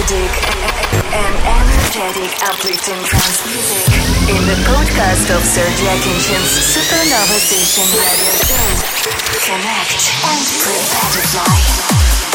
melodic and energetic uplifting trance music in the podcast of Sergey Akinshin's Supernova Station radio show. Connect and prepare to fly.